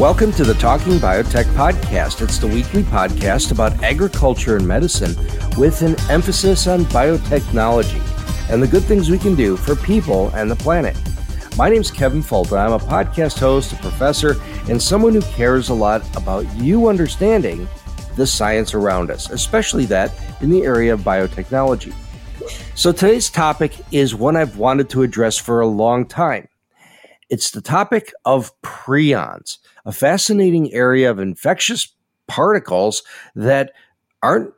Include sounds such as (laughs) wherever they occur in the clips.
Welcome to the Talking Biotech Podcast. It's the weekly podcast about agriculture and medicine with an emphasis on biotechnology and the good things we can do for people and the planet. My name is Kevin Folta. I'm a podcast host, a professor, and someone who cares a lot about you understanding the science around us, especially that in the area of biotechnology. So today's topic is one I've wanted to address for a long time. It's the topic of prions a fascinating area of infectious particles that aren't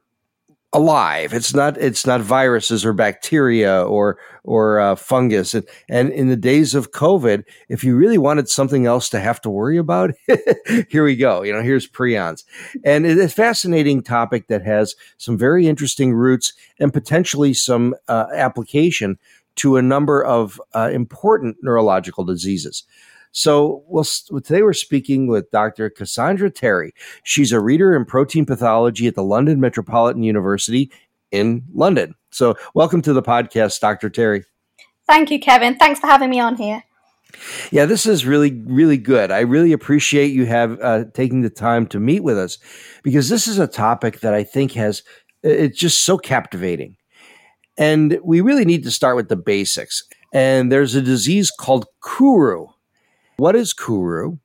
alive. It's not it's not viruses or bacteria or or uh, fungus. And, and in the days of COVID, if you really wanted something else to have to worry about, (laughs) here we go. You know, here's prions, and it's a fascinating topic that has some very interesting roots and potentially some uh, application to a number of uh, important neurological diseases. So we'll, today we're speaking with Dr. Cassandra Terry. She's a reader in protein pathology at the London Metropolitan University in London. So welcome to the podcast, Dr. Terry. Thank you, Kevin. Thanks for having me on here. Yeah, this is really, really good. I really appreciate you have uh, taking the time to meet with us because this is a topic that I think has it's just so captivating, and we really need to start with the basics. And there's a disease called Kuru, what is Kuru?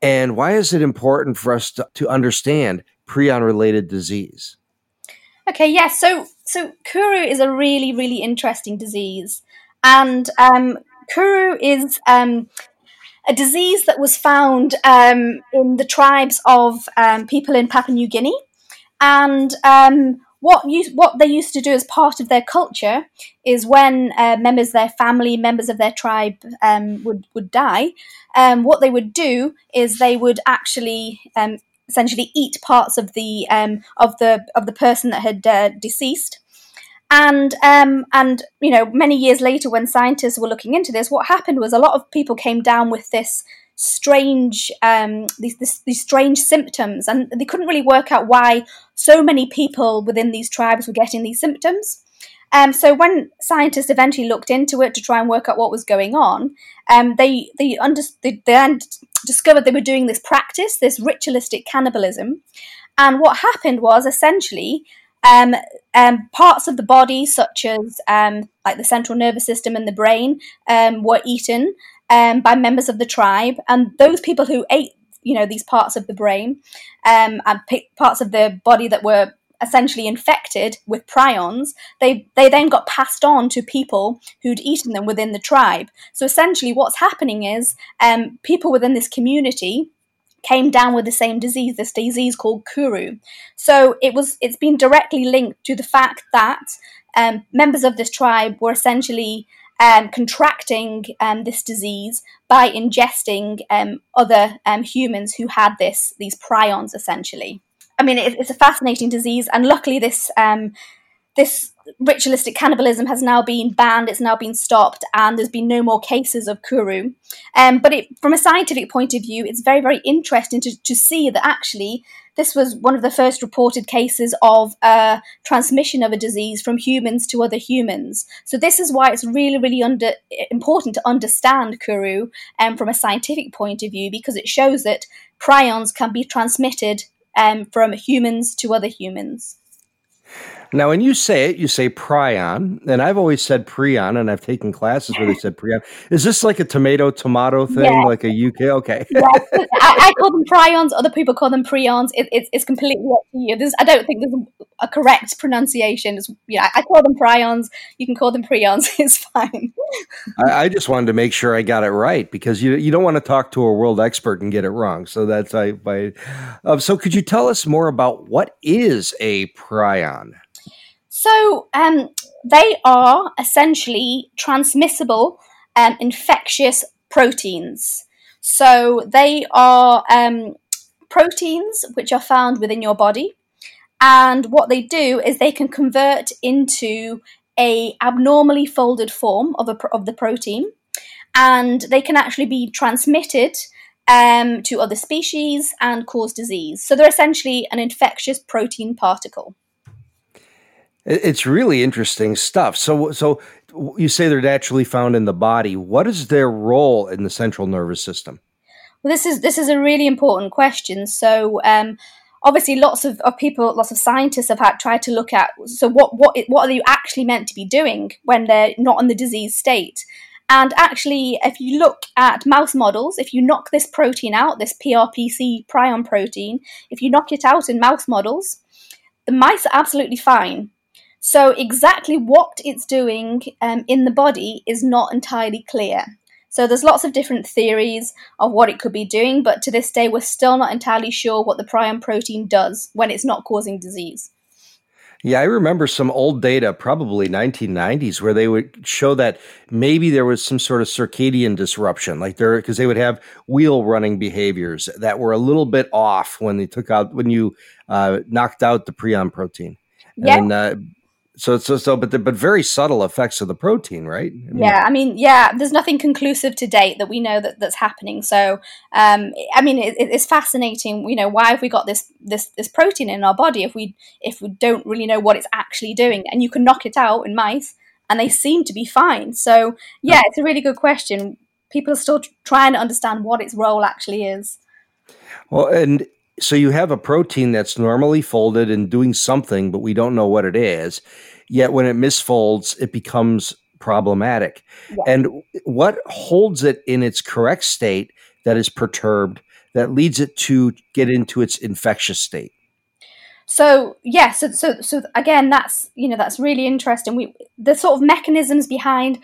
And why is it important for us to, to understand prion related disease? Okay, yes. So, so Kuru is a really, really interesting disease. And um, Kuru is um, a disease that was found um, in the tribes of um, people in Papua New Guinea. And um, what you, what they used to do as part of their culture is when uh, members of their family, members of their tribe um, would would die, um, what they would do is they would actually um, essentially eat parts of the um, of the of the person that had uh, deceased. And um, and you know many years later, when scientists were looking into this, what happened was a lot of people came down with this strange um, these these strange symptoms, and they couldn't really work out why so many people within these tribes were getting these symptoms. Um, so when scientists eventually looked into it to try and work out what was going on, um, they they, under, they then discovered they were doing this practice, this ritualistic cannibalism, and what happened was essentially um, um, parts of the body, such as um, like the central nervous system and the brain, um, were eaten um, by members of the tribe, and those people who ate, you know, these parts of the brain um, and parts of the body that were essentially infected with prions, they they then got passed on to people who'd eaten them within the tribe. So essentially, what's happening is um, people within this community came down with the same disease, this disease called Kuru. So it was it's been directly linked to the fact that um, members of this tribe were essentially um, contracting um, this disease by ingesting um, other um, humans who had this these prions essentially. I mean, it, it's a fascinating disease, and luckily this um, this ritualistic cannibalism has now been banned, it's now been stopped, and there's been no more cases of Kuru. Um, but it, from a scientific point of view, it's very, very interesting to, to see that actually this was one of the first reported cases of uh, transmission of a disease from humans to other humans. So this is why it's really, really under, important to understand Kuru um, from a scientific point of view, because it shows that prions can be transmitted um, from humans to other humans. Now, when you say it, you say prion, and I've always said prion, and I've taken classes where they said prion. Is this like a tomato tomato thing, yeah. like a UK? Okay. Yeah, I, I, call them prions. Other people call them prions. It, it, it's completely up to you. There's, I don't think there's a, a correct pronunciation. It's, yeah, I call them prions. You can call them prions. (laughs) It's fine. I, I, just wanted to make sure I got it right because you you don't want to talk to a world expert and get it wrong. So that's I. I uh, so could you tell us more about what is a prion? So, um, they are essentially transmissible um, infectious proteins. So they are um, proteins which are found within your body, and what they do is they can convert into a abnormally folded form of, a, of the protein, and they can actually be transmitted um, to other species and cause disease. So they're essentially an infectious protein particle. It's really interesting stuff. So, so you say they're naturally found in the body. What is their role in the central nervous system? Well, this is this is a really important question. So, um, obviously, lots of, of, people, lots of scientists have had tried to look at. So, what what what are you actually meant to be doing when they're not in the disease state? And actually, if you look at mouse models, if you knock this protein out, this PRPC prion protein, if you knock it out in mouse models, the mice are absolutely fine. So, exactly what it's doing um, in the body is not entirely clear. So, there's lots of different theories of what it could be doing, but to this day, we're still not entirely sure what the prion protein does when it's not causing disease. Yeah, I remember some old data, probably 1990s, where they would show that maybe there was some sort of circadian disruption, like there, because they would have wheel running behaviors that were a little bit off when they took out, when you uh, knocked out the prion protein. Yeah. And uh, so so so, but the, but very subtle effects of the protein, right? I mean, yeah, I mean, yeah. There's nothing conclusive to date that we know that that's happening. So, um, I mean, it, it's fascinating. You know, why have we got this this this protein in our body if we if we don't really know what it's actually doing? And you can knock it out in mice, and they seem to be fine. So, yeah, it's a really good question. People are still trying to understand what its role actually is. Well, and so you have a protein that's normally folded and doing something, but we don't know what it is. Yet when it misfolds, it becomes problematic. Yeah. And what holds it in its correct state that is perturbed that leads it to get into its infectious state? So yeah, so so so again, that's you know that's really interesting. We the sort of mechanisms behind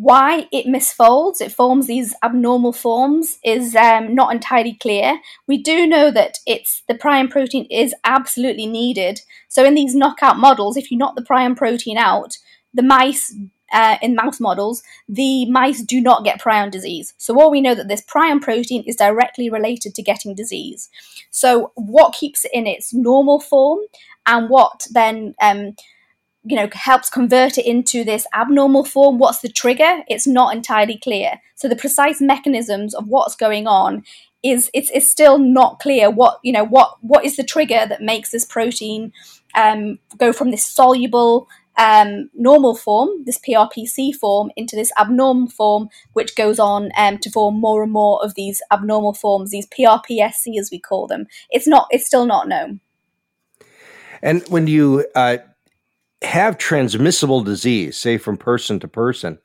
why it misfolds, it forms these abnormal forms, is um, not entirely clear. We do know that it's the prion protein is absolutely needed. So in these knockout models, if you knock the prion protein out, the mice uh, in mouse models, the mice do not get prion disease. So all we know that this prion protein is directly related to getting disease. So what keeps it in its normal form, and what then um, you know helps convert it into this abnormal form what's the trigger it's not entirely clear so the precise mechanisms of what's going on is it's, it's still not clear what you know what what is the trigger that makes this protein um, go from this soluble um, normal form, this PRPC form, into this abnormal form, which goes on um, to form more and more of these abnormal forms, these PRPSC as we call them. It's not, it's still not known. And when you uh, have transmissible disease, say from person to person,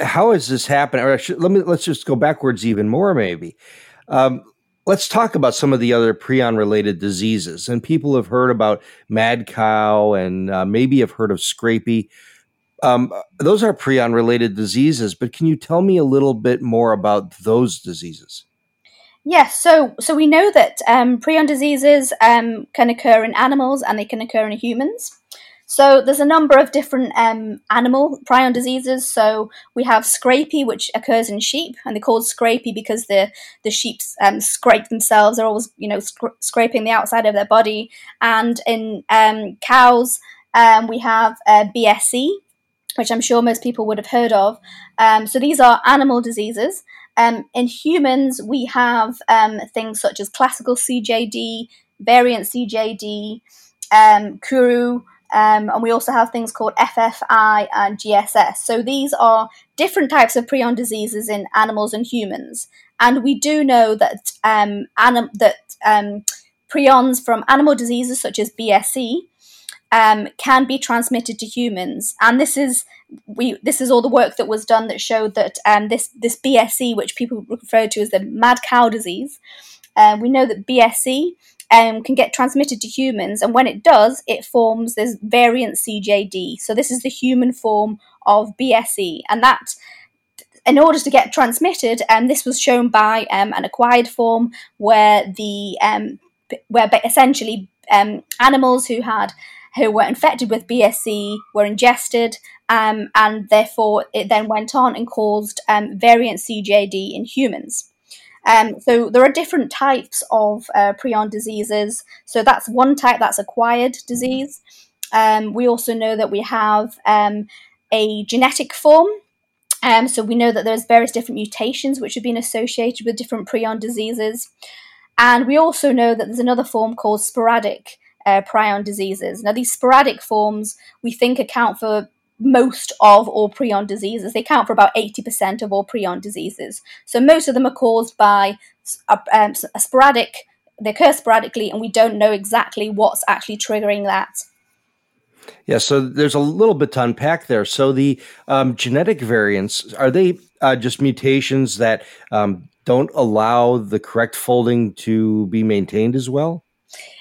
how is this happening? Or should, let me let's just go backwards even more, maybe. Um, let's talk about some of the other prion related diseases. And people have heard about mad cow and uh, maybe have heard of scrapie. Um, those are prion related diseases, but can you tell me a little bit more about those diseases? Yes, so so we know that um, prion diseases um, can occur in animals and they can occur in humans. So there's a number of different um, animal prion diseases. So we have scrapie, which occurs in sheep, and they're called scrapie because the the sheep um, scrape themselves. They're always you know sc- scraping the outside of their body. And in um, cows, um, we have uh, BSE, which I'm sure most people would have heard of. Um, so these are animal diseases. Um, in humans, we have um, things such as classical CJD, variant CJD, um, Kuru, um, and we also have things called FFI and GSS. So these are different types of prion diseases in animals and humans. And we do know that um, anim- that um, prions from animal diseases such as BSE um, can be transmitted to humans. And this is we this is all the work that was done that showed that um, this this BSE, which people refer to as the mad cow disease, uh, we know that BSE um, can get transmitted to humans, and when it does, it forms this variant CJD. So this is the human form of BSE, and that. In order to get transmitted, and um, this was shown by um, an acquired form where the um, where essentially um, animals who had who were infected with BSE were ingested, um, and therefore it then went on and caused um, variant CJD in humans. Um, so there are different types of uh, prion diseases. So that's one type that's acquired disease. Um, we also know that we have um, a genetic form. Um, so we know that there's various different mutations which have been associated with different prion diseases. And we also know that there's another form called sporadic uh, prion diseases. Now, these sporadic forms we think account for most of all prion diseases. They account for about 80% of all prion diseases. So most of them are caused by a, um, a sporadic, they occur sporadically, and we don't know exactly what's actually triggering that. Yeah, so there's a little bit to unpack there. So the um, genetic variants are they uh, just mutations that um, don't allow the correct folding to be maintained as well?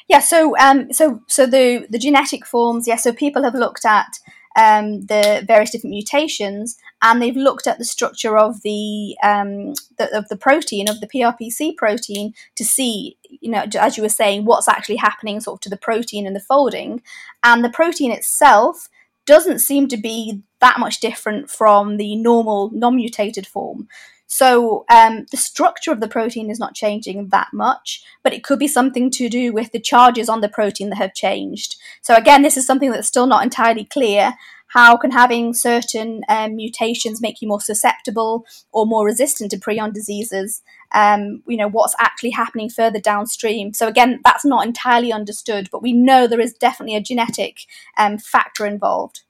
Yeah, so um, so so the the genetic forms, yeah. So people have looked at um, the various different mutations, and they've looked at the structure of the, um, the, of the protein of the PRPC protein to see, you know, as you were saying, what's actually happening sort of to the protein and the folding, and the protein itself doesn't seem to be that much different from the normal non-mutated form. So um, the structure of the protein is not changing that much, but it could be something to do with the charges on the protein that have changed. So again, this is something that's still not entirely clear. How can having certain um, mutations make you more susceptible or more resistant to prion diseases? Um, you know what's actually happening further downstream. So again, that's not entirely understood, but we know there is definitely a genetic um, factor involved.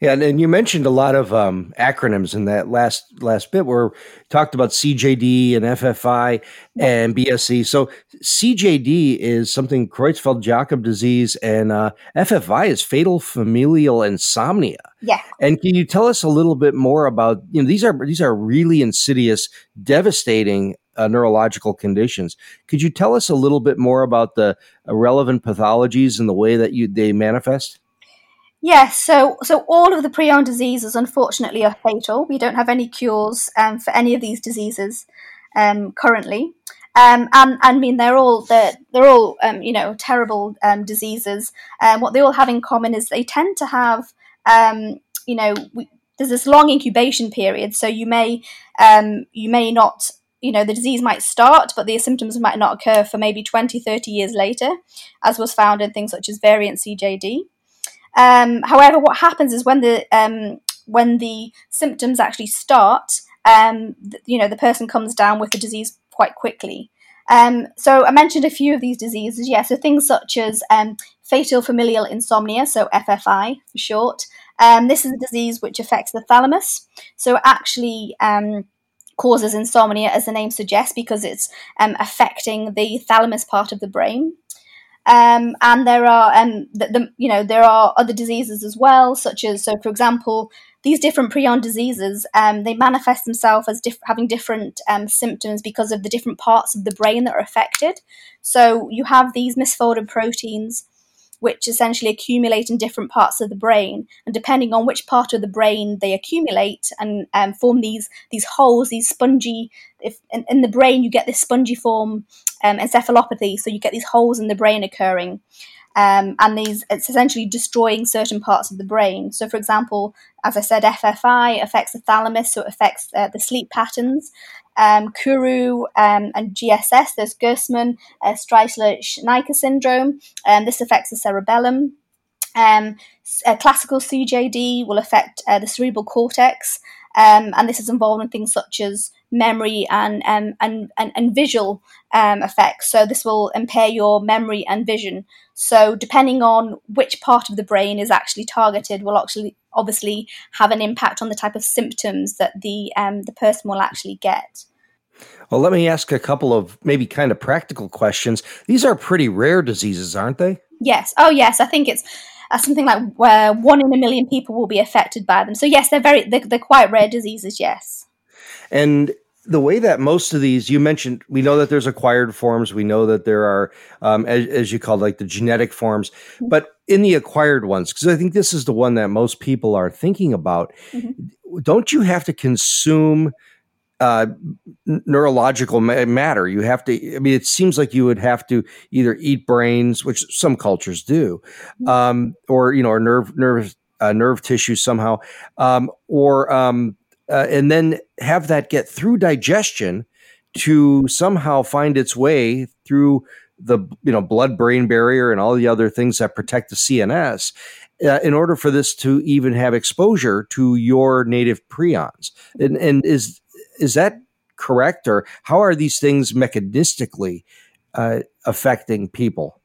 Yeah, and, you mentioned a lot of um, acronyms in that last last bit where talked about CJD and FFI and BSE. So CJD is something Creutzfeldt-Jakob disease, and uh, FFI is fatal familial insomnia. Yeah. And can you tell us a little bit more about you know these are these are really insidious, devastating uh, neurological conditions. Could you tell us a little bit more about the uh, relevant pathologies and the way that you they manifest? Yes, so so all of the prion diseases, unfortunately, are fatal. We don't have any cures um, for any of these diseases um, currently, um, and, and I mean they're all they're, they're all um, you know terrible um, diseases. And what they all have in common is they tend to have um, you know we, there's this long incubation period, so you may you may not you know the disease might start but the symptoms might not occur for maybe 20 30 years later as was found in things such as variant cjd um, however, what happens is when the um, when the symptoms actually start, um, th- you know, the person comes down with the disease quite quickly. Um, so I mentioned a few of these diseases. Yeah, so things such as um, fatal familial insomnia, so FFI for short. Um, this is a disease which affects the thalamus. So actually causes insomnia, as the name suggests, because it's affecting the thalamus part of the brain. Um, and there are, um, the, the, you know, there are other diseases as well, such as, so for example, these different prion diseases, um, they manifest themselves as diff- having different um, symptoms because of the different parts of the brain that are affected. So you have these misfolded proteins which essentially accumulate in different parts of the brain. And depending on which part of the brain they accumulate and um, form these these holes, these spongy. If in, in, the brain you get this spongiform um, encephalopathy, so you get these holes in the brain occurring. Um, and these it's essentially destroying certain parts of the brain. So, for example, as I said, FFI affects the thalamus, so it affects uh, the sleep patterns um, Kuru um, and GSS. There's Gerstmann, uh, Sträussler Scheinker syndrome. Um, this affects the cerebellum. Um, classical CJD will affect uh, the cerebral cortex, um, and this is involved in things such as memory and um, and, and, and visual um, effects. So this will impair your memory and vision. So depending on which part of the brain is actually targeted, will actually obviously have an impact on the type of symptoms that the um, the person will actually get. Well, let me ask a couple of maybe kind of practical questions. These are pretty rare diseases, aren't they? Yes. Oh, yes. I think it's uh, something like where one in a million people will be affected by them. So yes, they're very they're, they're quite rare diseases. Yes. And the way that most of these you mentioned we know that there's acquired forms we know that there are um, as, as, you called like the genetic forms mm-hmm. but in the acquired ones because i think this is the one that most people are thinking about mm-hmm. don't you have to consume uh, neurological matter. You have to. I mean, it seems like you would have to either eat brains, which some cultures do, mm-hmm. um, or you know, or nerve nerve uh, nerve tissue somehow, um, or um, uh, and then have that get through digestion to somehow find its way through the you know blood brain barrier and all the other things that protect the CNS uh, in order for this to even have exposure to your native prions. And, and is is that correct? Or how are these things mechanistically uh, affecting people?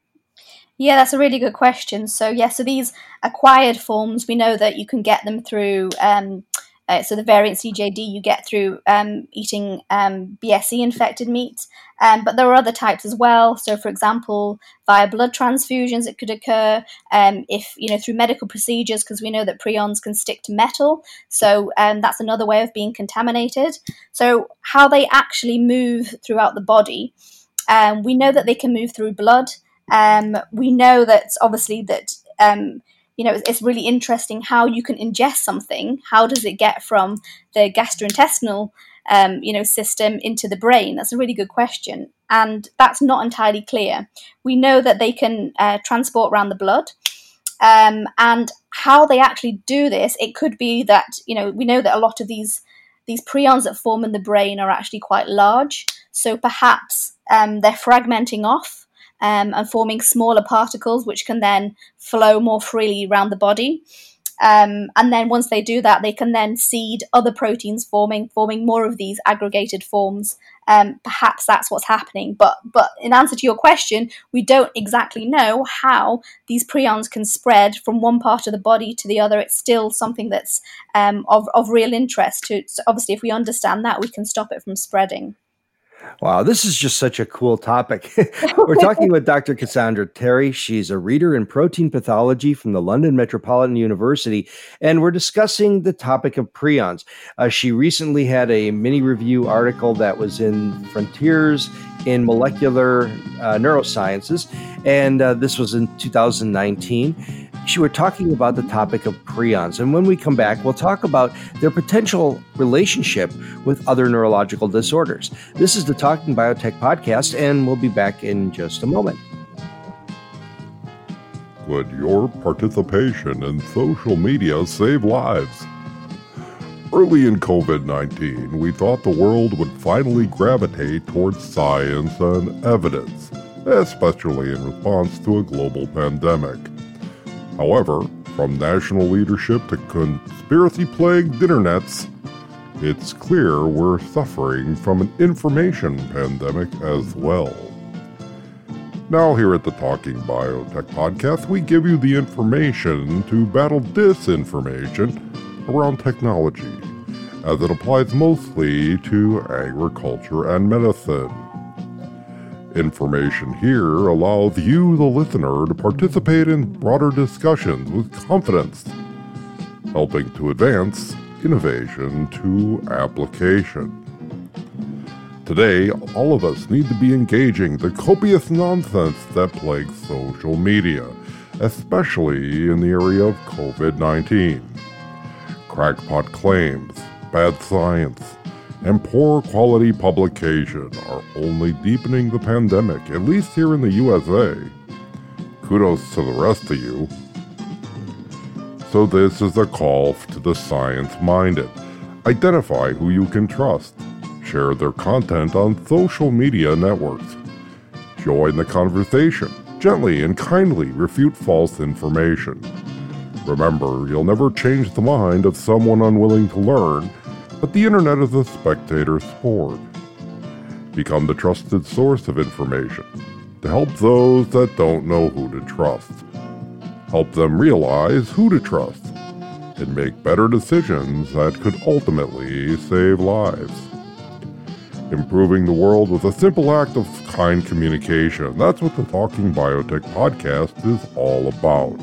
Yeah, that's a really good question. So, yeah, so these acquired forms, we know that you can get them through um, uh, so the variant CJD you get through um, eating um, BSE infected meat, um, but there are other types as well. So, for example, via blood transfusions, it could occur um, if you know through medical procedures, because we know that prions can stick to metal. So um, that's another way of being contaminated. So, how they actually move throughout the body, um, we know that they can move through blood. we know that obviously that you know, it's, really interesting how you can ingest something. How does it get from the gastrointestinal, um, you know, system into the brain? That's a really good question, and that's not entirely clear. We know that they can uh, transport around the blood. Um, and how they actually do this, it could be that you know we know that a lot of these these prions that form in the brain are actually quite large. So perhaps um, they're fragmenting off um, and forming smaller particles, which can then flow more freely around the body. Um, and then once they do that, they can then seed other proteins forming, forming more of these aggregated forms. Um, perhaps that's what's happening. But but in answer to your question, we don't exactly know how these prions can spread from one part of the body to the other. It's still something that's um, of of real interest. To so obviously, if we understand that, we can stop it from spreading. Wow, this is just such a cool topic. (laughs) We're talking with Dr. Cassandra Terry. She's a reader in protein pathology from the London Metropolitan University, and we're discussing the topic of prions. Uh, she recently had a mini review article that was in Frontiers in Molecular uh, Neurosciences, and uh, this was in 2019 she were talking about the topic of prions. And when we come back, we'll talk about their potential relationship with other neurological disorders. This is the Talking Biotech podcast, and we'll be back in just a moment. Could your participation in social media save lives? Early in COVID 19, we thought the world would finally gravitate towards science and evidence, especially in response to a global pandemic. However, from national leadership to conspiracy plagued internets, it's clear we're suffering from an information pandemic as well. Now, here at the Talking Biotech podcast, we give you the information to battle disinformation around technology, uh, as it applies mostly to agriculture and medicine. Information here allows you, the listener, to participate in broader discussions with confidence, helping to advance innovation to application. Today, all of us need to be engaging the copious nonsense that plagues social media, especially in the area of COVID 19. Crackpot claims, bad science, and poor quality publication are only deepening the pandemic, at least here in the USA. Kudos to the rest of you. So, this is a call to the science minded. Identify who you can trust. Share their content on social media networks. Join the conversation. Gently and kindly refute false information. Remember, you'll never change the mind of someone unwilling to learn but the internet is a spectator sport. Become the trusted source of information to help those that don't know who to trust. Help them realize who to trust and make better decisions that could ultimately save lives. Improving the world with a simple act of kind communication. That's what the Talking Biotech podcast is all about.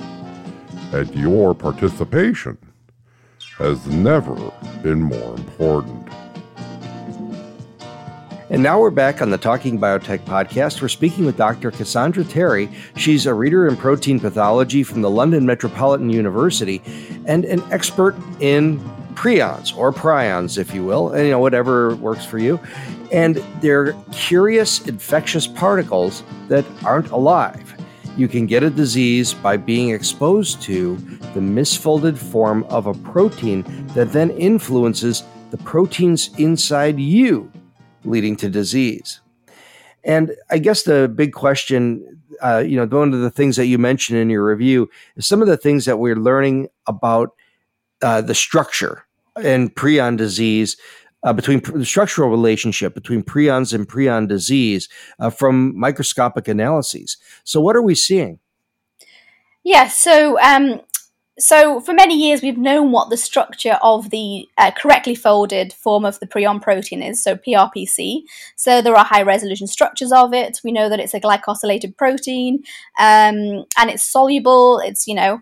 And your participation has never been more important. And now we're back on the Talking Biotech podcast. We're speaking with Dr. Cassandra Terry. She's a reader in protein pathology from the London Metropolitan University and an expert in prions or prions, if you will, and you know whatever works for you, and they're curious infectious particles that aren't alive. You can get a disease by being exposed to the misfolded form of a protein that then influences the proteins inside you, leading to disease. And I guess the big question, uh, you know, one of the things that you mentioned in your review is some of the things that we're learning about uh, the structure and prion disease. Uh, between the structural relationship between prions and prion disease uh, from microscopic analyses. So, what are we seeing? Yeah, so um, so for many years we've known what the structure of the uh, correctly folded form of the prion protein is so prpc so there are high resolution structures of it we know that it's a glycosylated protein um, and it's soluble it's you know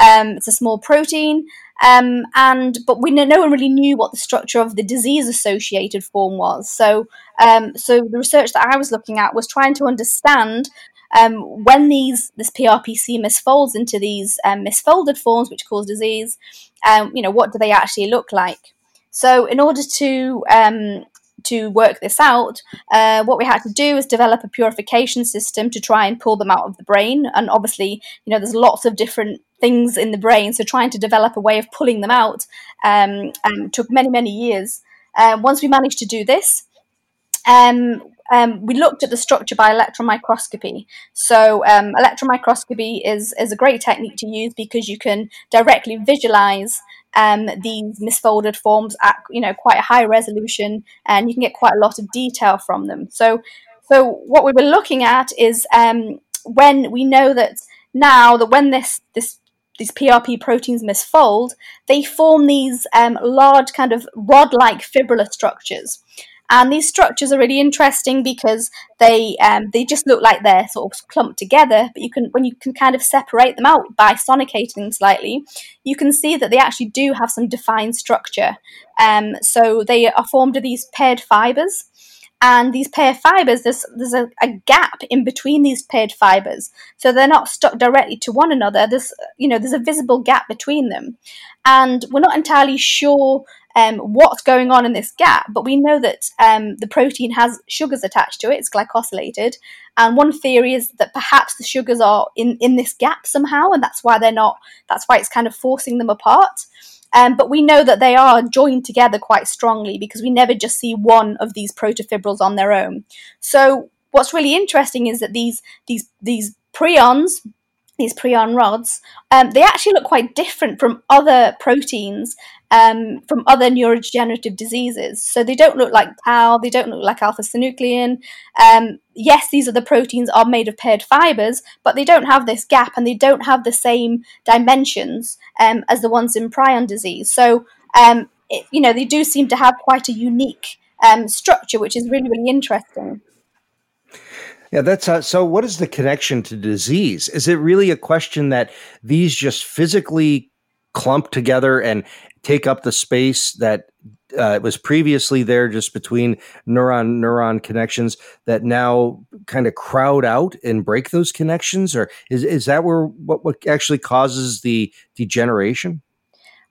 um, it's a small protein um, and but we no one really knew what the structure of the disease associated form was so um, so the research that i was looking at was trying to understand um, when these this PRPC misfolds into these um, misfolded forms, which cause disease, um, you know, what do they actually look like? So, in order to um, to work this out, uh, what we had to do is develop a purification system to try and pull them out of the brain. And obviously, you know, there's lots of different things in the brain, so trying to develop a way of pulling them out um, um, took many, many years. Uh, once we managed to do this, um, um, we looked at the structure by electron microscopy. So um, electron microscopy is, is a great technique to use because you can directly visualize um, these misfolded forms at you know quite a high resolution, and you can get quite a lot of detail from them. So so what we were looking at is um, when we know that now that when this this these PRP proteins misfold, they form these um, large kind of rod-like fibrillar structures. And these structures are really interesting because they um, they just look like they're sort of clumped together. But you can when you can kind of separate them out by sonicating slightly, you can see that they actually do have some defined structure. Um, so they are formed of these paired fibers. And these paired fibers, there's, there's a, a, gap in between these paired fibers, so they're not stuck directly to one another. There's, you know, there's a visible gap between them, and we're not entirely sure um, what's going on in this gap, but we know that um, the protein has sugars attached to it, it's glycosylated. And one theory is that perhaps the sugars are in, in this gap somehow, and that's why they're not, that's why it's kind of forcing them apart. Um, but we know that they are joined together quite strongly because we never just see one of these protofibrils on their own. So what's really interesting is that these these these prions these prion rods, um, they actually look quite different from other proteins um, from other neurodegenerative diseases. So they don't look like tau, they don't look like alpha synuclein. Um, yes, these are the proteins are made of paired fibers, but they don't have this gap and they don't have the same dimensions um, as the ones in prion disease. So, um, it, you know, they do seem to have quite a unique um, structure, which is really, really interesting. Yeah, that's uh, so. What is the connection to disease? Is it really a question that these just physically clump together and take up the space that uh, was previously there just between neuron neuron connections that now kind of crowd out and break those connections or is, is that where what, what actually causes the degeneration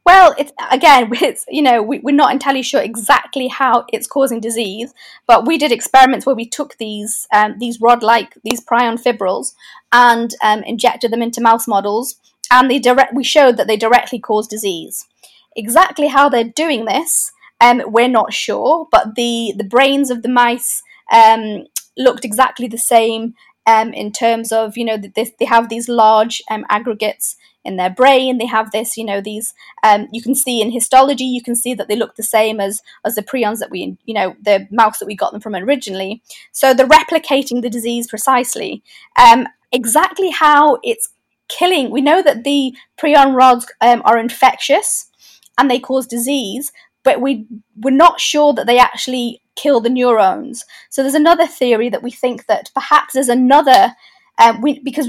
well, it's again, (laughs) it's you know we, are not entirely sure exactly how it's causing disease, but we did experiments where we took these um, these rod-like these prion fibrils and um, injected them into mouse models, and they direct we showed that they directly cause disease. Exactly how they're doing this, um, we're not sure, but the the brains of the mice um, looked exactly the same um, in terms of you know they, they have these large um, aggregates in their brain. They have this, you know, these. Um, you can see in histology, you can see that they look the same as as the prions that we, you know, the mouse that we got them from originally. So they're replicating the disease precisely. Um, exactly how it's killing. We know that the prion rods um, are infectious and they cause disease, but we we're not sure that they actually kill the neurons. So there's another theory that we think that perhaps there's another. Uh, we, because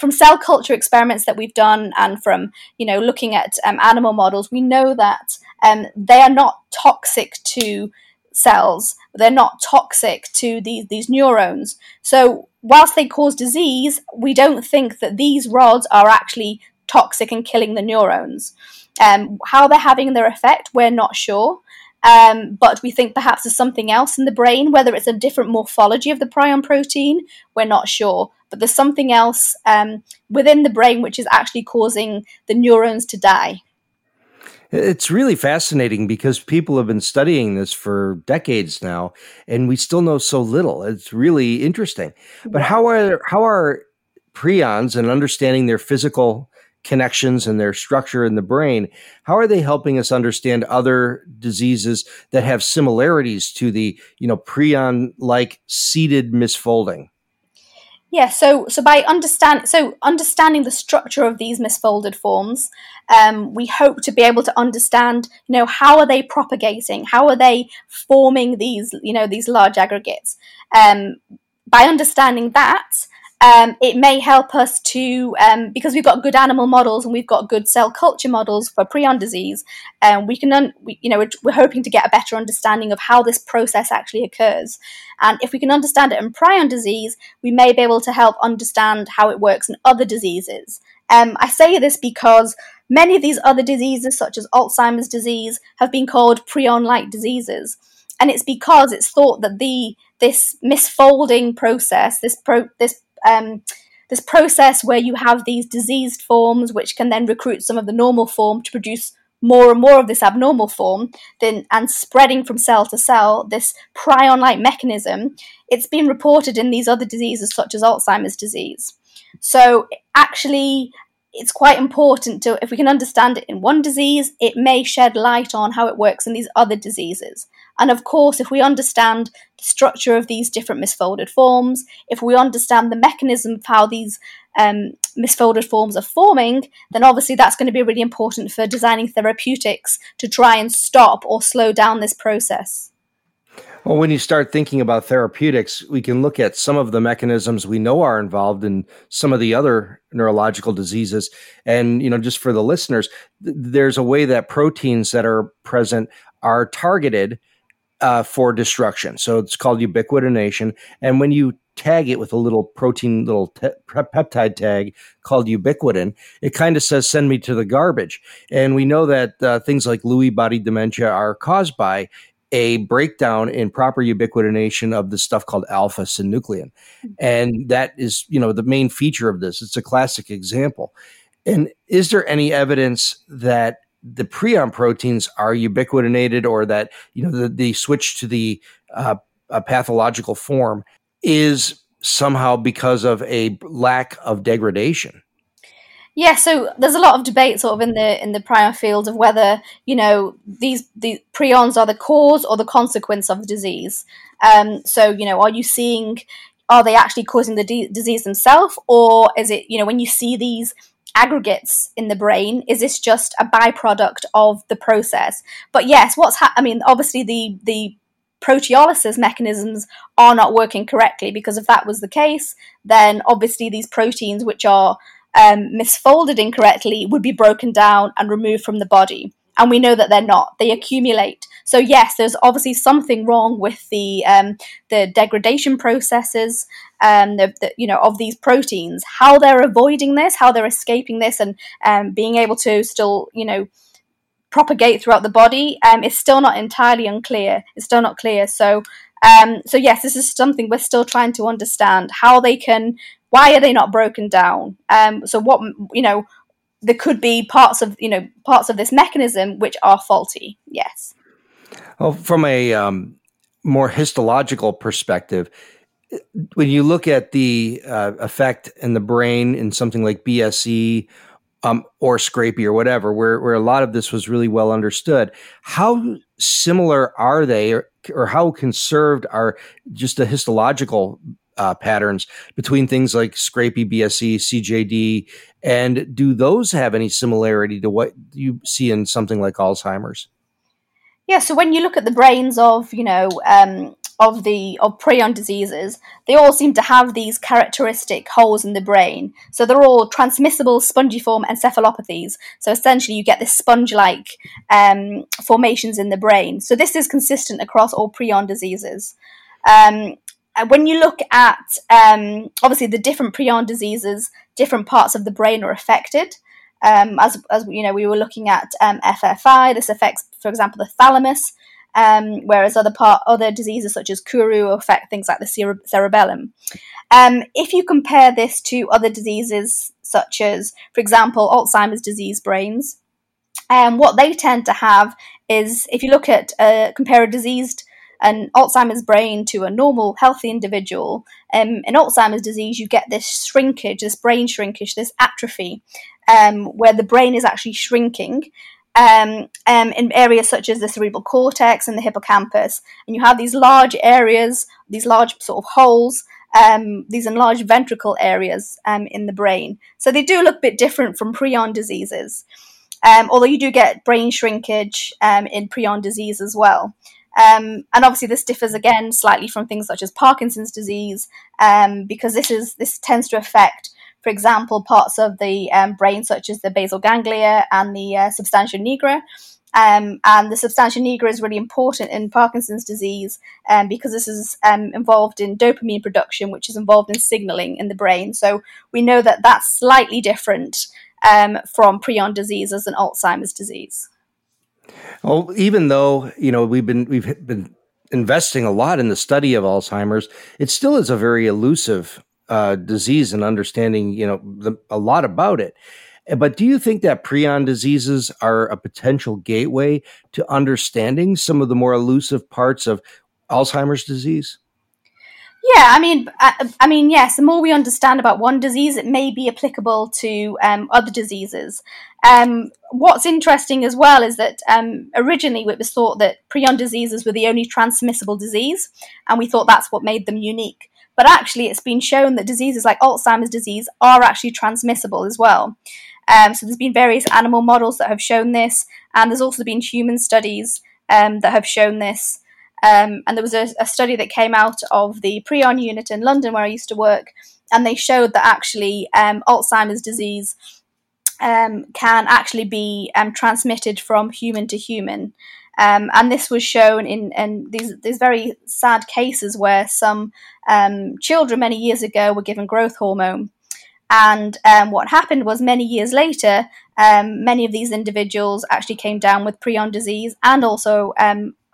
from cell culture experiments that we've done and from you know looking at um, animal models, we know that um, they are not toxic to cells. They're not toxic to these these neurons. So whilst they cause disease, we don't think that these rods are actually toxic and killing the neurons. Um, how they're having their effect, we're not sure. Um, but we think perhaps there's something else in the brain, whether it's a different morphology of the prion protein, we're not sure. But there's something else um, within the brain which is actually causing the neurons to die. It's really fascinating because people have been studying this for decades now, and we still know so little. It's really interesting. But how are how are prions and understanding their physical connections and their structure in the brain, how are they helping us understand other diseases that have similarities to the, you know, prion like seated misfolding? Yeah, so so by understand so understanding the structure of these misfolded forms, um, we hope to be able to understand, you know, how are they propagating? How are they forming these, you know, these large aggregates? Um, by understanding that, um, it may help us to um, because we've got good animal models and we've got good cell culture models for prion disease and um, we can un- we, you know we're, we're, hoping to get a better understanding of how this process actually occurs. And if we can understand it in prion disease we may be able to help understand how it works in other diseases. Um, i say this because many of these other diseases such as alzheimer's disease have been called prion-like diseases. And it's because it's thought that the this misfolding process, this pro, this um, this process where you have these diseased forms which can then recruit some of the normal form to produce more and more of this abnormal form then and spreading from cell to cell this prion like mechanism it's been reported in these other diseases such as alzheimer's disease. So actually it's quite important to if we can understand it in one disease it may shed light on how it works in these other diseases and of course, if we understand the structure of these different misfolded forms, if we understand the mechanism of how these um, misfolded forms are forming, then obviously that's going to be really important for designing therapeutics to try and stop or slow down this process. Well, when you start thinking about therapeutics, we can look at some of the mechanisms we know are involved in some of the other neurological diseases. And, you know, just for the listeners, th- there's a way that proteins that are present are targeted uh, for destruction. So it's called ubiquitination. And when you tag it with a little protein, little te- peptide tag called ubiquitin, it kind of says, send me to the garbage. And we know that uh, things like Lewy body dementia are caused by a breakdown in proper ubiquitination of the stuff called alpha synuclein. And that is, you know, the main feature of this. It's a classic example. And is there any evidence that the prion proteins are ubiquitinated or that you know the, the switch to the uh, pathological form is somehow because of a lack of degradation. Yeah so there's a lot of debate sort of in the in the prion field of whether you know these the prions are the cause or the consequence of the disease. Um, so you know are you seeing are they actually causing the de- disease themselves or is it you know when you see these aggregates in the brain? Is this just a byproduct of the process? But yes, what's ha- I mean, obviously the the proteolysis mechanisms are not working correctly because if that was the case, then obviously these proteins which are um, misfolded incorrectly would be broken down and removed from the body. And we know that they're not; they accumulate. So yes, there's obviously something wrong with the um, the degradation processes, um, the, the, you know, of these proteins. How they're avoiding this, how they're escaping this, and um, being able to still, you know, propagate throughout the body um, is still not entirely unclear. It's still not clear. So, um, so yes, this is something we're still trying to understand how they can. Why are they not broken down? Um, so, what you know, there could be parts of you know parts of this mechanism which are faulty. Yes. Well, from a um, more histological perspective, when you look at the uh, effect in the brain in something like BSE um, or Scrapie or whatever, where, where a lot of this was really well understood, how similar are they or, or how conserved are just the histological uh, patterns between things like Scrapie, BSE, CJD, and do those have any similarity to what you see in something like Alzheimer's? Yeah, so when you look at the brains of, you know, um, of the of prion diseases, they all seem to have these characteristic holes in the brain. So they're all transmissible spongiform encephalopathies. So essentially, you get this sponge-like um, formations in the brain. So this is consistent across all prion diseases. Um, when you look at um, obviously the different prion diseases, different parts of the brain are affected. Um, as, as you know, we were looking at um, FFI. This affects, for example, the thalamus, um, whereas other part other diseases such as Kuru affect things like the cere- cerebellum. Um, if you compare this to other diseases such as, for example, Alzheimer's disease brains, um, what they tend to have is if you look at uh, compare a diseased an Alzheimer's brain to a normal healthy individual, um, in Alzheimer's disease you get this shrinkage, this brain shrinkage, this atrophy, um, where the brain is actually shrinking. Um, um, in areas such as the cerebral cortex and the hippocampus, and you have these large areas, these large sort of holes, um, these enlarged ventricle areas um, in the brain. So they do look a bit different from prion diseases. Um, although you do get brain shrinkage um, in prion disease as well. Um, and obviously, this differs again slightly from things such as Parkinson's disease, um, because this is this tends to affect, for example, parts of the um, brain such as the basal ganglia and the uh, substantia nigra. Um, and the substantia nigra is really important in Parkinson's disease um, because this is um, involved in dopamine production, which is involved in signaling in the brain. So we know that that's slightly different from prion diseases and Alzheimer's disease. Well, even though you know we've been we've been investing a lot in the study of Alzheimer's, it still is a very elusive uh, disease and understanding you know the, a lot about it. But do you think that prion diseases are a potential gateway to understanding some of the more elusive parts of Alzheimer's disease? Yeah, I mean, I, uh, I, mean, yes. The more we understand about one disease, it may be applicable to um, other diseases. Um, what's interesting as well is that um, originally it was thought that prion diseases were the only transmissible disease, and we thought that's what made them unique. But actually, it's been shown that diseases like Alzheimer's disease are actually transmissible as well. Um, so there's been various animal models that have shown this, and there's also been human studies um, that have shown this. Um, and there was a, a, study that came out of the Prion unit in London where I used to work, and they showed that actually um, Alzheimer's disease um, can actually be um, transmitted from human to human. Um, and this was shown in, in these, these very sad cases where some um, children many years ago were given growth hormone. And what happened was many years later, many of these individuals actually came down with prion disease and also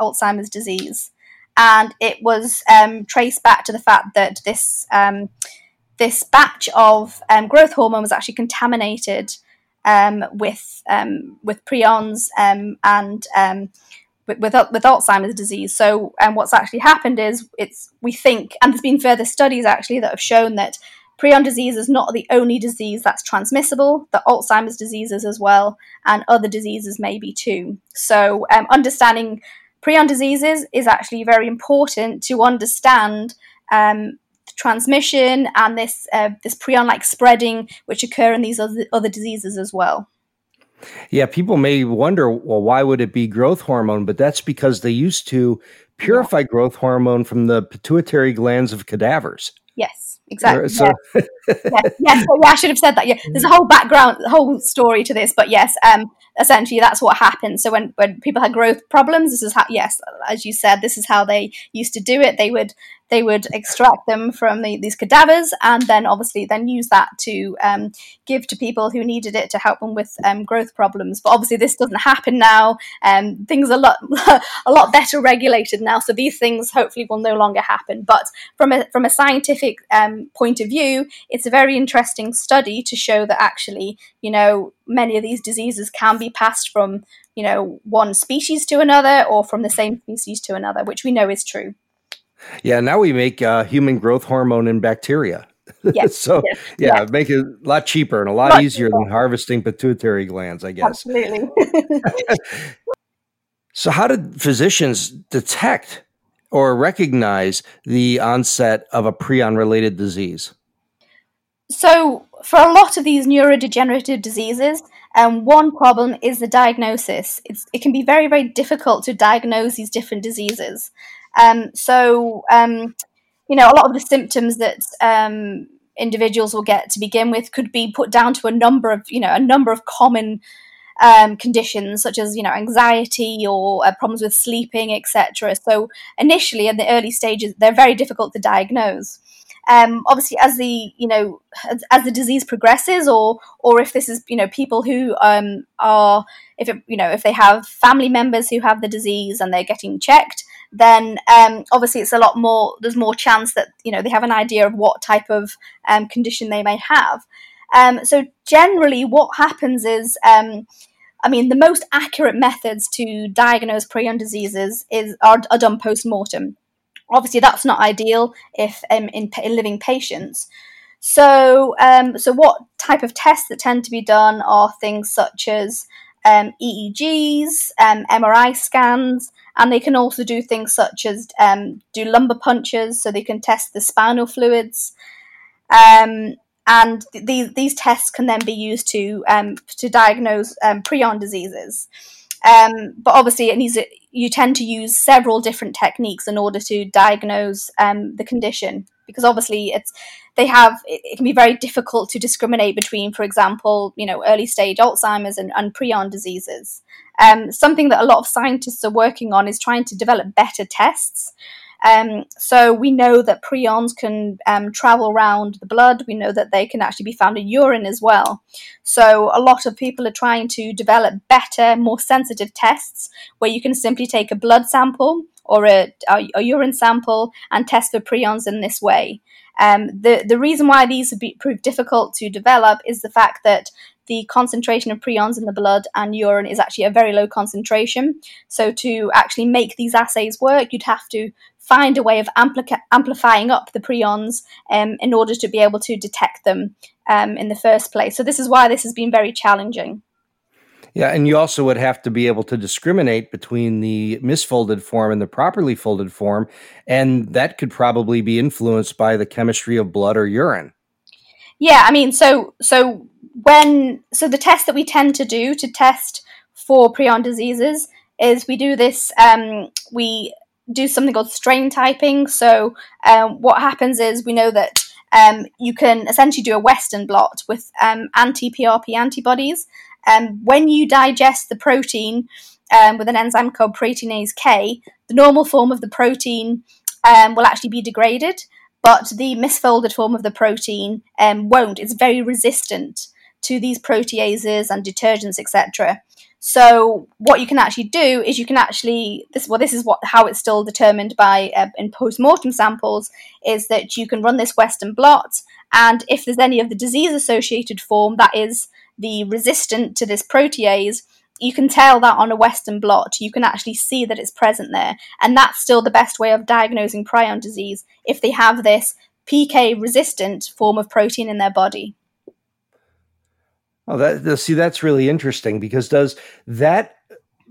Alzheimer's disease. And it was um, traced back to the fact that this um, this batch of um, growth hormone was actually contaminated um, with with prions and with, with, with Alzheimer's disease. So, and what's actually happened is it's we think, and there's been further studies actually that have shown that prion disease is not the only disease that's transmissible, that Alzheimer's disease is as well, and other diseases may be too. So, um, understanding prion diseases is actually very important to understand um, transmission and this uh, this prion-like spreading which occur in these other, other diseases as well. Yeah, people may wonder, well, why would it be growth hormone? But that's because they used to purify yeah. growth hormone from the pituitary glands of cadavers. Exactly. (laughs) So- yeah. yes, yes. yeah, I should have said that. Yeah, there's a whole background, whole story to this, but yes, um, essentially that's what happened. So when, when people had growth problems, this is how yes, as you said, this is how they used to do it. They would they would extract them from the, these cadavers and then obviously then use that to um, give to people who needed it to help them with um, growth problems. But obviously this doesn't happen now. Um, things are a lot (laughs) a lot better regulated now, so these things hopefully will no longer happen. But from a from a scientific um, point of view, it's a very interesting study to show that actually you know many of these diseases can be passed from you know one species to another or from the same species to another, which we know is true. Yeah, now we make uh, human growth hormone in bacteria. (laughs) Yes. so yes. yeah, yes. make it a lot cheaper and a lot, lot easier cheaper. than harvesting pituitary glands, I guess. Absolutely. (laughs) so how did physicians detect or recognize the onset of a prion related disease? So for a lot of these neurodegenerative diseases, um, one problem is the diagnosis. It's, it can be very, very difficult to diagnose these different diseases. Um, so, um, you know, a lot of the symptoms that um, individuals will get to begin with could be put down to a number of, you know, a number of common um, conditions such as you know anxiety or uh, problems with sleeping, etc. So initially, in the early stages, they're very difficult to diagnose. Um, obviously, as the you know as, as, the disease progresses, or or if this is you know people who um, are if it, you know if they have family members who have the disease and they're getting checked, then um, obviously it's a lot more. There's more chance that you know they have an idea of what type of um, condition they may have. Um, so generally, what happens is, um, I mean, the most accurate methods to diagnose prion diseases is are, are done post mortem. Obviously, that's not ideal if um, in, in living patients. So, um, so what type of tests that tend to be done are things such as um, EEGs, um, MRI scans, and they can also do things such as um, do lumbar punctures, so they can test the spinal fluids. Um, and th- these these tests can then be used to um, to diagnose um, prion diseases. But obviously, it needs you tend to use several different techniques in order to diagnose the condition because obviously it's they have it, it, can be very difficult to discriminate between, for example, you know, early stage Alzheimer's and, and prion diseases. Um, something that a lot of scientists are working on is trying to develop better tests um, so we know that prions can um, travel around the blood. We know that they can actually be found in urine as well. So a lot of people are trying to develop better, more sensitive tests where you can simply take a blood sample or a, a, urine sample and test for prions in this way. Um, the, the reason why these have proved difficult to develop is the fact that the concentration of prions in the blood and urine is actually a very low concentration. So to actually make these assays work, you'd have to find a way of ampli- amplifying up the prions um, in order to be able to detect them um, in the first place. So this is why this has been very challenging. Yeah, and you also would have to be able to discriminate between the misfolded form and the properly folded form, and that could probably be influenced by the chemistry of blood or urine. Yeah, I mean, so so when so the test that we tend to do to test for prion diseases is we do this. Um, we do something called strain typing. So um, what happens is we know that um, you can essentially do a Western blot with um, anti-PRP antibodies. Um, when you digest the protein um, with an enzyme called proteinase K, the normal form of the protein um, will actually be degraded, but the misfolded form of the protein won't. It's very resistant to these proteases and detergents, etc. So what you can actually do is you can actually this well this is what how it's still determined by uh, in post-mortem samples is that you can run this Western blot and if there's any of the disease associated form that is the resistant to this protease you can tell that on a Western blot. You can actually see that it's present there. And that's still the best way of diagnosing prion disease if they have this PK resistant form of protein in their body. Oh, that see, that's really interesting because does that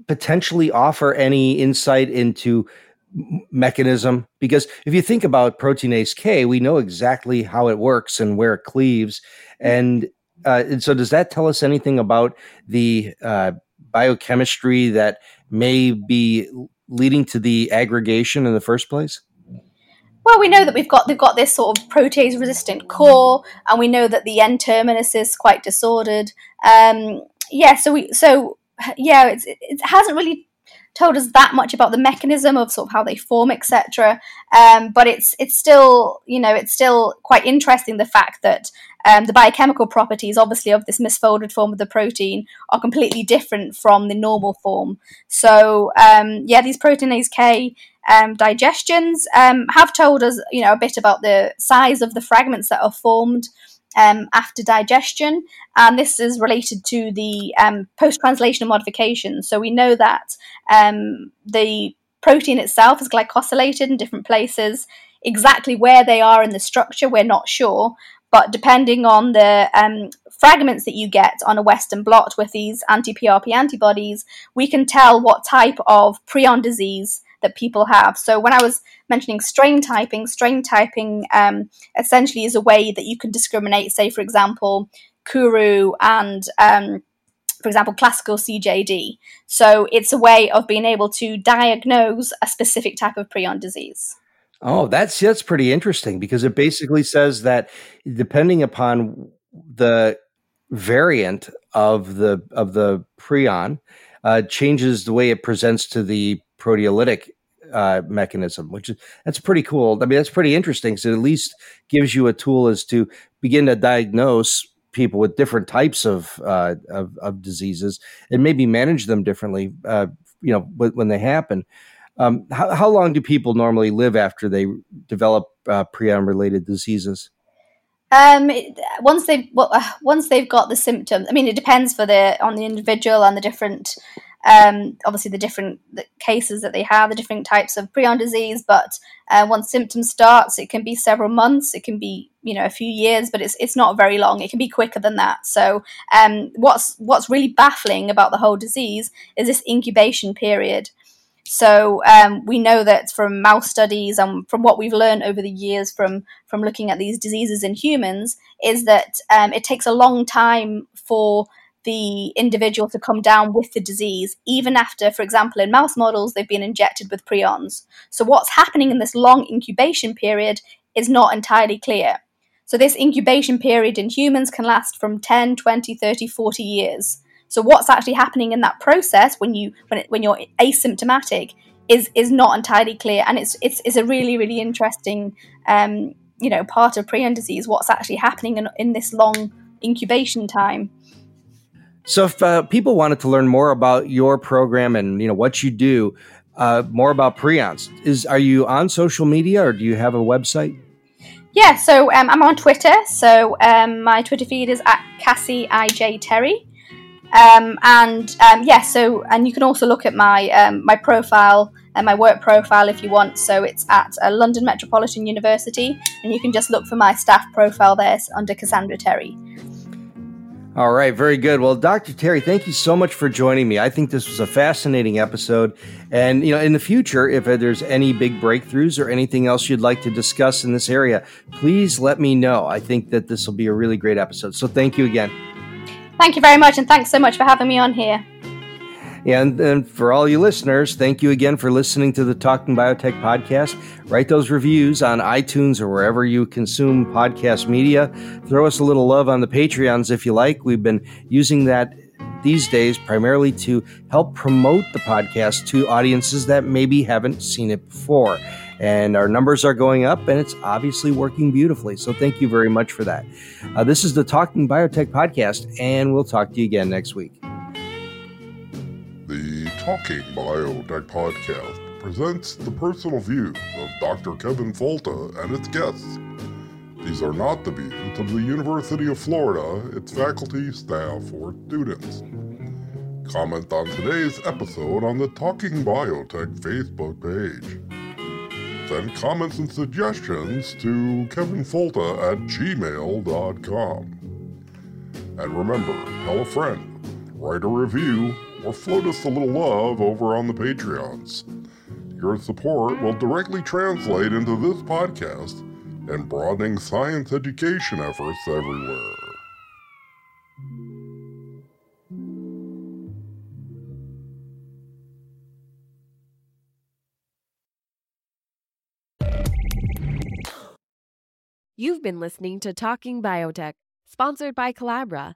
potentially offer any insight into mechanism? Because if you think about proteinase K, we know exactly how it works and where it cleaves, and, uh, and so does that tell us anything about the uh, biochemistry that may be leading to the aggregation in the first place? well, we know that we've got they've got this sort of protease resistant core, and we know that the N terminus is quite disordered. Um, yeah, so we so yeah, it hasn't really told us that much about the mechanism of sort of how they form, etc. Um, but it's it's still you know it's still quite interesting the fact that um, the biochemical properties, obviously, of this misfolded form of the protein are completely different from the normal form. So um, yeah, these proteinase K um, digestions um, have told us, you know, a bit about the size of the fragments that are formed um, after digestion, and this is related to the um, post-translational modification. So we know that um, the protein itself is glycosylated in different places. Exactly where they are in the structure, we're not sure, but depending on the um, fragments that you get on a Western blot with these anti PRP antibodies, we can tell what type of prion disease that people have. So when I was mentioning strain typing, strain typing um, essentially is a way that you can discriminate, say, for example, Kuru and um, for example, classical CJD. So it's a way of being able to diagnose a specific type of prion disease. Oh, that's that's pretty interesting because it basically says that depending upon the variant of the of the prion uh, changes the way it presents to the proteolytic uh, mechanism, which is that's pretty cool. I mean, that's pretty interesting. So it at least gives you a tool as to begin to diagnose people with different types of uh, of, of, diseases and maybe manage them differently. Uh, you know, when they happen. Um, how, how, long do people normally live after they develop uh, prion related diseases? Um, once they've uh, once they've got the symptoms, I mean, it depends for the on the individual and the different um, obviously the different the cases that they have, the different types of prion disease. But uh, once symptoms starts, it can be several months, it can be you know a few years, but it's it's not very long. It can be quicker than that. So um, what's what's really baffling about the whole disease is this incubation period. So um, we know that from mouse studies and from what we've learned over the years from from looking at these diseases in humans is that um, it takes a long time for the individual to come down with the disease, even after, for example, in mouse models, they've been injected with prions. So, what's happening in this long incubation period is not entirely clear. So, this incubation period in humans can last from 10, 20, 30, 40 years. So, what's actually happening in that process when you when, it, when you're asymptomatic is is not entirely clear, and it's it's, it's a really really interesting um, you know part of prion disease. What's actually happening in, in this long incubation time? So, if uh, people wanted to learn more about your program and you know what you do, uh, more about Prions, is are you on social media or do you have a website? Yeah, so um, I'm on Twitter. So um, my Twitter feed is at Cassie IJ Terry, um, and um, yeah, so and you can also look at my um, my profile and my work profile if you want. So it's at uh, London Metropolitan University, and you can just look for my staff profile there under Cassandra Terry. All right, very good. Well, Dr. Terry, thank you so much for joining me. I think this was a fascinating episode. And, you know, in the future, if there's any big breakthroughs or anything else you'd like to discuss in this area, please let me know. I think that this will be a really great episode. So thank you again. Thank you very much. And thanks so much for having me on here. And, and for all you listeners, thank you again for listening to the Talking Biotech podcast. Write those reviews on iTunes or wherever you consume podcast media. Throw us a little love on the Patreons if you like. We've been using that these days primarily to help promote the podcast to audiences that maybe haven't seen it before. And our numbers are going up, and it's obviously working beautifully. So, thank you very much for that. Uh, this is the Talking Biotech podcast, and we'll talk to you again next week. Talking Biotech Podcast presents the personal views of Dr. Kevin Folta and its guests. These are not the views of the University of Florida, its faculty, staff, or students. Comment on today's episode on the Talking Biotech Facebook page. Send comments and suggestions to kevinfolta at gmail.com. And remember, tell a friend, write a review, or float us a little love over on the Patreons. Your support will directly translate into this podcast and broadening science education efforts everywhere. You've been listening to Talking Biotech, sponsored by Colabra